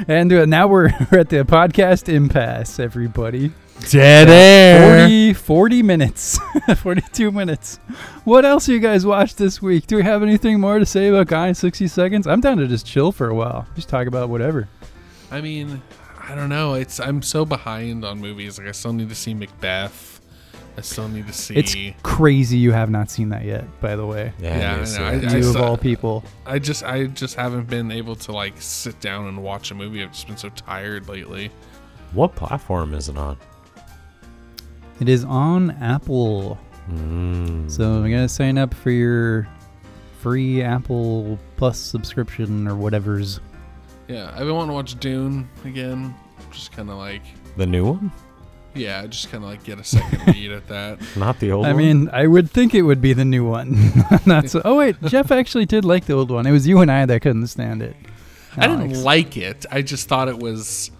And uh, now we're, we're at the podcast impasse, everybody. Dead air. 40, 40 minutes, 42 minutes. What else you guys watched this week? Do we have anything more to say about Guy in 60 Seconds? I'm down to just chill for a while. Just talk about whatever. I mean, I don't know. It's I'm so behind on movies. Like I still need to see Macbeth. I still need to see. It's crazy you have not seen that yet, by the way. Yeah. Yeah, yes, I know. I- You of saw- all people. I just I just haven't been able to like sit down and watch a movie. I've just been so tired lately. What platform is it on? It is on Apple. Mm. So you gotta sign up for your free Apple Plus subscription or whatever's. Yeah, I've been wanting to watch Dune again. Just kind of like the new one, yeah, just kind of like get a second read at that. not the old one. I one. mean, I would think it would be the new one. Not so. Oh wait, Jeff actually did like the old one. It was you and I that couldn't stand it. I didn't like it. I just thought it was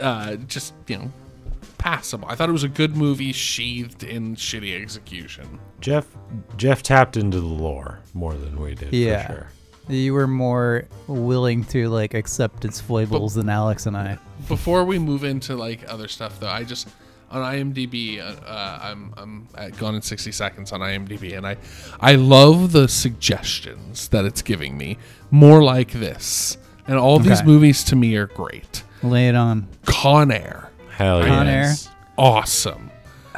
uh, just you know passable. I thought it was a good movie sheathed in shitty execution. Jeff Jeff tapped into the lore more than we did. Yeah. For sure. You were more willing to like accept its foibles than Alex and I. Before we move into like other stuff, though, I just on IMDb, uh, uh, I'm I'm at Gone in 60 Seconds on IMDb, and I I love the suggestions that it's giving me. More like this, and all these movies to me are great. Lay it on. Con Air, Hell Con yes. awesome.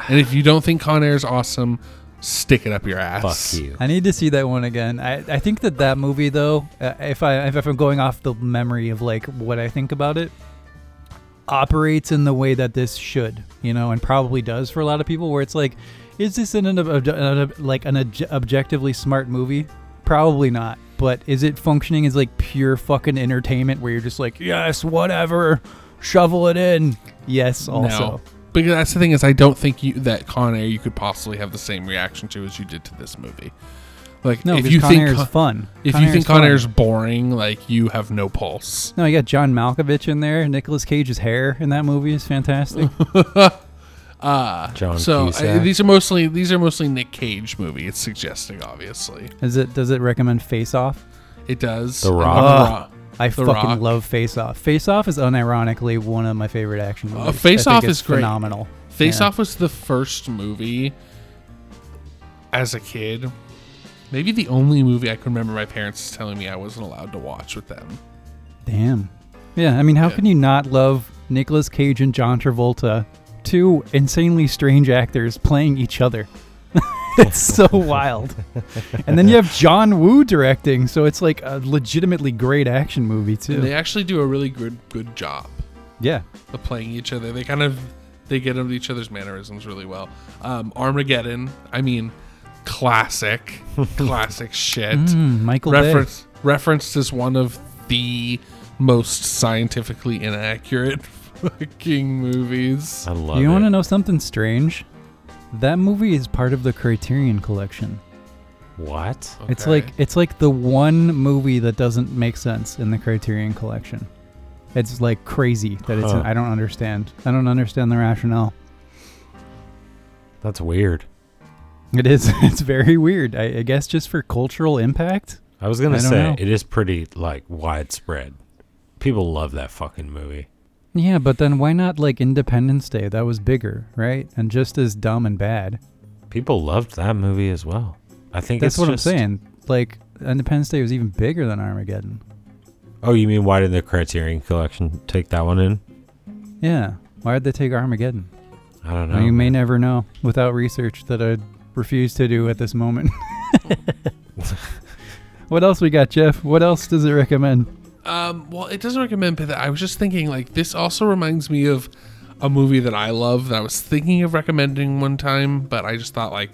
And if you don't think Con Air is awesome, stick it up your ass. Fuck you. I need to see that one again. I, I think that that movie though, uh, if I if I'm going off the memory of like what I think about it, operates in the way that this should, you know, and probably does for a lot of people. Where it's like, is this an, an, ob- an- like an obj- objectively smart movie? Probably not. But is it functioning as like pure fucking entertainment where you're just like, yes, whatever, shovel it in? Yes, also. because that's the thing is I don't think you that Con Air you could possibly have the same reaction to as you did to this movie. Like No, if because you Con think Air is Con- fun. if Con you Air think is Con fun. Air's boring, like you have no pulse. No, you got John Malkovich in there. Nicolas Cage's hair in that movie is fantastic. Uh John so I, Cusack. these are mostly these are mostly Nick Cage movie. It's suggesting obviously Is it? Does it recommend Face Off? it does. The And Rock. Ugh. I The fucking Rock. love Face Off. Face Off is unironically one of my favorite action movies. I Uh, Face Off is great. phenomenal. Face Yeah. Off was the first movie as a kid. Maybe the only movie I can remember my parents telling me I wasn't allowed to watch with them. Damn. Yeah, I mean, how Yeah. can you not love Nicolas Cage and John Travolta, two insanely strange actors playing each other? it's so wild. And then you have John Woo directing, so it's like a legitimately great action movie And too. they actually do a really good good job yeah. of playing each other. They kind of they get into each other's mannerisms really well. Um, Armageddon, I mean, classic, classic shit. Mm, Michael Bay. Reference referenced as one of the most scientifically inaccurate fucking movies. I love You it. want to know something strange? That movie is part of the Criterion collection. what? It's Okay. like it's like the one movie that doesn't make sense in the Criterion collection. It's like crazy that it's. Huh. I don't understand. I don't understand the rationale. That's weird. It is. It's very weird. I, I guess just for cultural impact. I was gonna I don't say know. it is pretty like widespread. People love that fucking movie. Yeah, but then why not like Independence Day? That was bigger, right? And just as dumb and bad. People loved that movie as well. I think That's what just- I'm saying. Like Independence Day was even bigger than Armageddon. Oh, you mean why did the Criterion Collection take that one in? Yeah. Why did they take Armageddon? I don't Well, know. you may never know without research that I refuse to do at this moment. what else we got, Jeff? What else does it recommend? Um, well, it doesn't recommend Pivot. I was just thinking, like, this also reminds me of a movie that I love that I was thinking of recommending one time, but I just thought, like,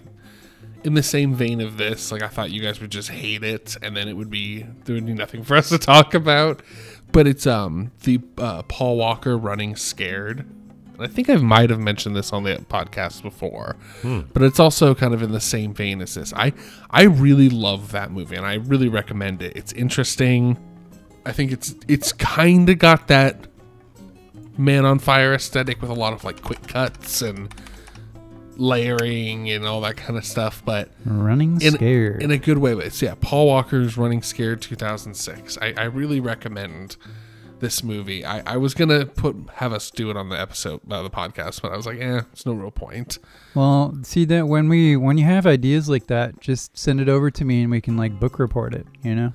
in the same vein of this, like, I thought you guys would just hate it, and then it would be there would be nothing for us to talk about. But it's um the uh, Paul Walker running scared. And I think I might have mentioned this on the podcast before, but it's also kind of in the same vein as this. I I really love that movie, and I really recommend it. It's interesting. I think it's it's kind of got that man on fire aesthetic with a lot of like quick cuts and layering and all that kind of stuff, but Running in, Scared. in a good way. But it's, yeah, Paul Walker's Running Scared 2006. I, I really recommend this movie. I, I was gonna put have us do it on the episode uh, the podcast, but I was like, eh, it's no real point. well, see that when we when you have ideas like that, just send it over to me and we can like book report it. You know,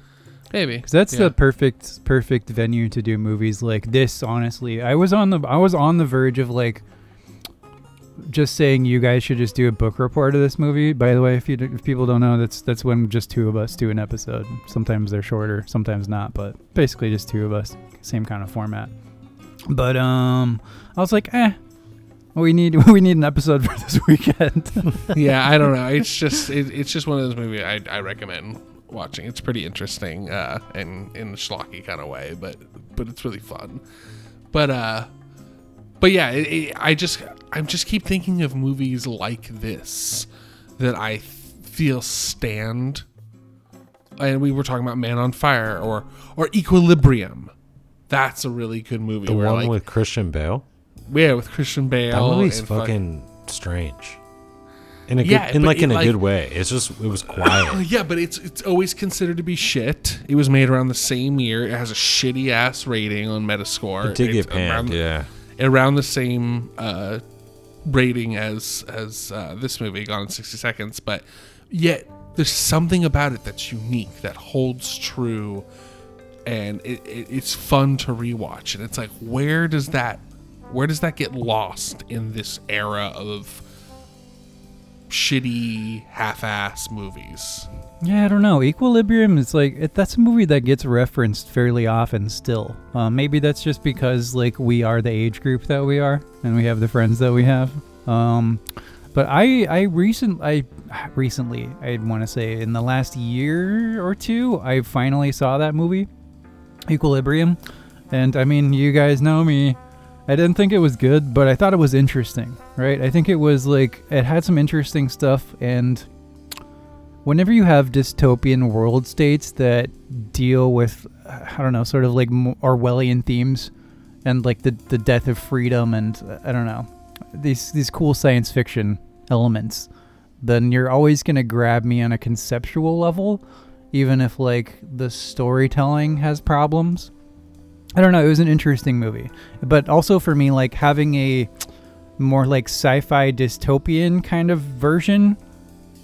Maybe because that's Yeah. the perfect perfect venue to do movies like this. Honestly, I was on the I was on the verge of like just saying you guys should just do a book report of this movie. By the way, if you if people don't know, that's that's when just two of us do an episode. Sometimes they're shorter, sometimes not, but basically just two of us, same kind of format. But um, I was like, eh, we need we need an episode for this weekend. yeah, I don't know. It's just it, it's just one of those movies I, I recommend watching. It's pretty interesting, uh, and in a schlocky kind of way, but but it's really fun. But uh, but yeah, it, it, I just I just keep thinking of movies like this that I th- feel stand. And we were talking about Man on Fire or or Equilibrium. That's a really good movie. the one like with Christian Bale. yeah, with Christian Bale. That movie's fuck- fucking strange. In a Yeah, good, in like in a like- good way. It's just it was quiet. yeah, but it's it's always considered to be shit. It was made around the same year. It has a shitty ass rating on Metascore. it did It's get panned. around, Yeah. around the same uh, rating as as uh, this movie, Gone in sixty seconds. But yet, there's something about it that's unique that holds true, and it, it, it's fun to rewatch. And it's like, where does that where does that get lost in this era of shitty half-ass movies? yeah, I don't know. Equilibrium is like it, that's a movie that gets referenced fairly often still. Uh, maybe that's just because like we are the age group that we are, and we have the friends that we have. Um, but I I recent I recently I want to say in the last year or two I finally saw that movie, Equilibrium, and I mean you guys know me. I didn't think it was good, but I thought it was interesting, right? I think it was like it had some interesting stuff and whenever you have dystopian world states that deal with I don't know, sort of like Orwellian themes and like the the death of freedom and uh, I don't know, these these cool science fiction elements, then you're always going to grab me on a conceptual level even if like the storytelling has problems. I don't know, it was an interesting movie. But also for me like having a more like sci-fi dystopian kind of version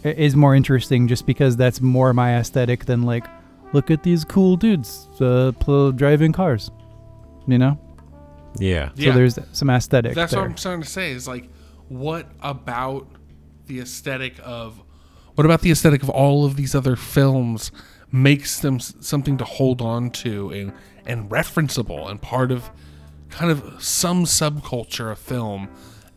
is more interesting just because that's more my aesthetic than like look at these cool dudes uh, pl- driving cars. You know? Yeah. Yeah. So there's some aesthetic That's there. what I'm trying to say. Is like, what about the aesthetic of, what about the aesthetic of all of these other films makes them something to hold on to and and referenceable and part of kind of some subculture of film.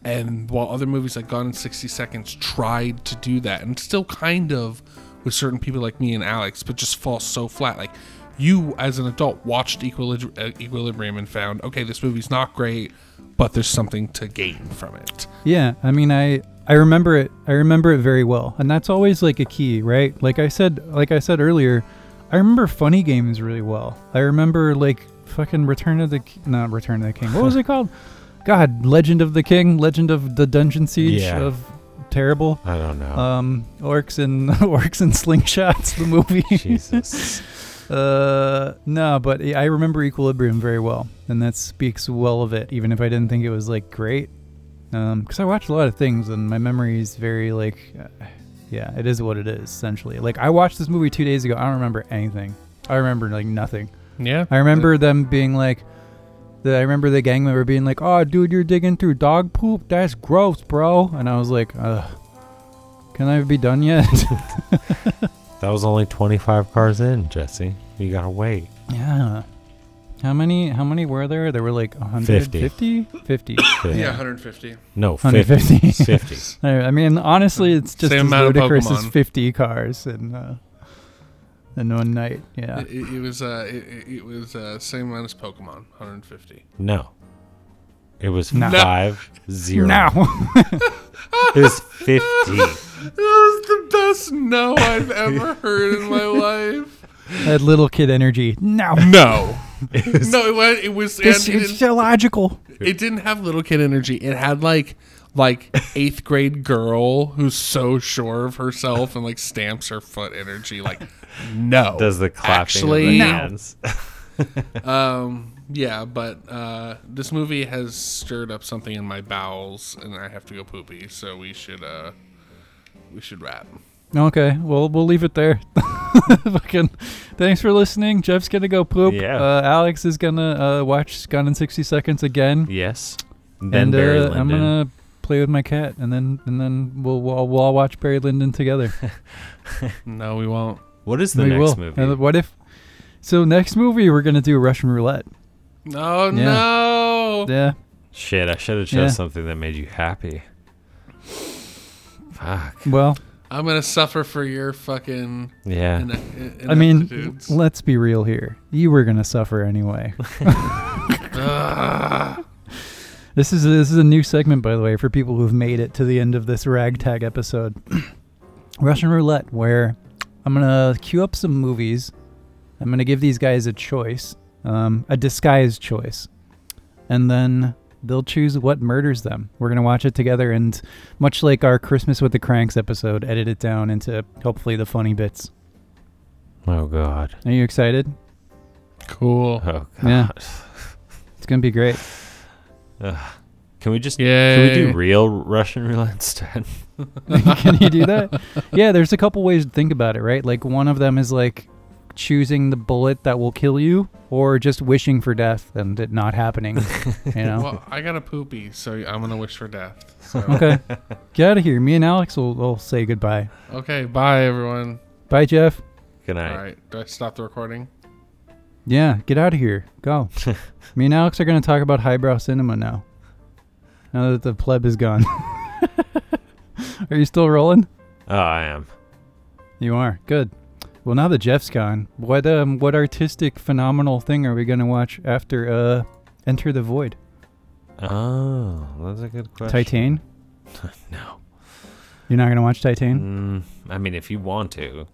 And while other movies like Gone in 60 Seconds tried to do that, and still kind of with certain people like me and Alex, but just fall so flat. Like you, as an adult, watched uh, Equilibrium and found, okay, this movie's not great, but there's something to gain from it. Yeah, I mean, I I remember it. I remember it very well, and that's always like a key, right? Like I said, like I said earlier, I remember funny games really well. I remember like fucking Return of the K- not Return of the King. What was it called? God, Legend of the King, Legend of the Dungeon Siege Yeah. of terrible. I don't know. Um, orcs and orcs and slingshots. The movie. Jesus. Uh, no, but I remember Equilibrium very well, and that speaks well of it, even if I didn't think it was like great. Um, because I watched a lot of things, and my memory is very like, uh, yeah, it is what it is essentially. Like I watched this movie two days ago. I don't remember anything. I remember like nothing. Yeah. I remember them being like, the, I remember the gang member being like, "Oh, dude, you're digging through dog poop. That's gross, bro." And I was like, "Ugh, can I be done yet?" That was only 25 cars in, Jesse. You gotta wait. Yeah. How many how many were there? There were like 150? 50. Yeah, 150. No, 50. 150. 50. I I mean, honestly, it's just Same as amount of ludicrous as 50 cars in uh, in one night. Yeah. It, it, it was uh, it, it- it was uh, same amount as Pokemon, 150. No. It was No. five zero. Now. It was 50. That was the best no I've ever heard in my life. that little kid energy. No. No, no, it was. It was. This, and it, it's illogical. it didn't have little kid energy. It had like like eighth grade girl who's so sure of herself and like stamps her foot energy. Like no, Does the clapping Actually, of the no. hands. Um, yeah, but uh, this movie has stirred up something in my bowels, and I have to go poopy. So we should uh, we should wrap. Okay, well, we'll leave it there. Fucking, thanks for listening. Jeff's gonna go poop. Yeah. Uh, Alex is gonna uh, watch Gone in 60 Seconds again. Yes. Then and Barry uh, I'm gonna play with my cat, and then and then we'll we'll, we'll all watch Barry Lyndon together. No, we won't. What is the we next will. movie? And what if? So next movie we're gonna do Russian roulette. No, Yeah. no. Yeah. Shit, I should have chose Yeah. something that made you happy. Fuck. Well, I'm gonna suffer for your fucking. Yeah. In, in, I mean, ineptitudes. let's be real here. You were gonna suffer anyway. Ugh. This is this is a new segment, by the way, for people who've made it to the end of this ragtag episode. Russian roulette, where I'm gonna queue up some movies. I'm gonna give these guys a choice, um, a disguised choice, and then they'll choose what murders them. We're gonna watch it together, and much like our Christmas with the Cranks episode, edit it down into hopefully the funny bits. Oh god. Are you excited? cool. Oh god. Yeah. It's gonna be great. Ugh. Can we just Yeah. can we do real Russian roulette instead? Can you do that? Yeah, there's a couple ways to think about it, right? Like one of them is like choosing the bullet that will kill you, or just wishing for death and it not happening. You know? Well, I got a poopy, so I'm gonna wish for death. So. okay, get out of here. Me and Alex will, will say goodbye. okay. Bye, everyone. Bye, Jeff. Good night. All right. Do I stop the recording? Yeah, get out of here. Go. Me and Alex are going to talk about highbrow cinema now. Now that the pleb is gone. are you still rolling? Oh, I am. You are. Good. Well, now that Jeff's gone, what um what artistic phenomenal thing are we going to watch after uh Enter the Void? Oh, that's a good question. Titane. No. You're not gonna watch Titane? Mm, I mean, if you want to,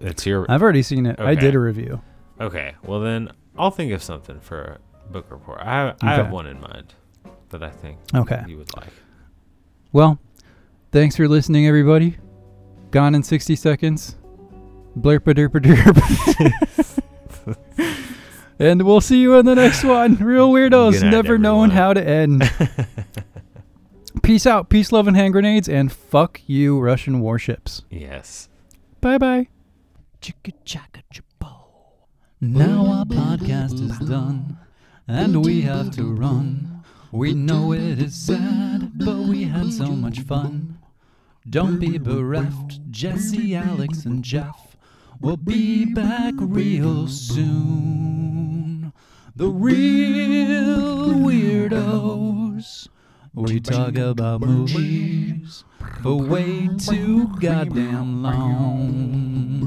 it's your. I've already seen it. I did a review. Okay, well then I'll think of something for book report. I I have one in mind that I think Okay. you would like. Well, thanks for listening, everybody. Gone in 60 seconds. Blurpa derpa derp. and we'll see you in the next one. Reel Weirdos, night, never knowing how to end. Peace out, peace, love, and hand grenades, and fuck you, Russian warships. Yes. Bye bye. Chicka chaka chapo. Now our podcast is done, and we have to run. We know it is sad, but we had so much fun. Don't be bereft, Jesse, Alex, and Jeff. We'll be back real soon. The Reel Weirdos. We talk about movies for way too goddamn long.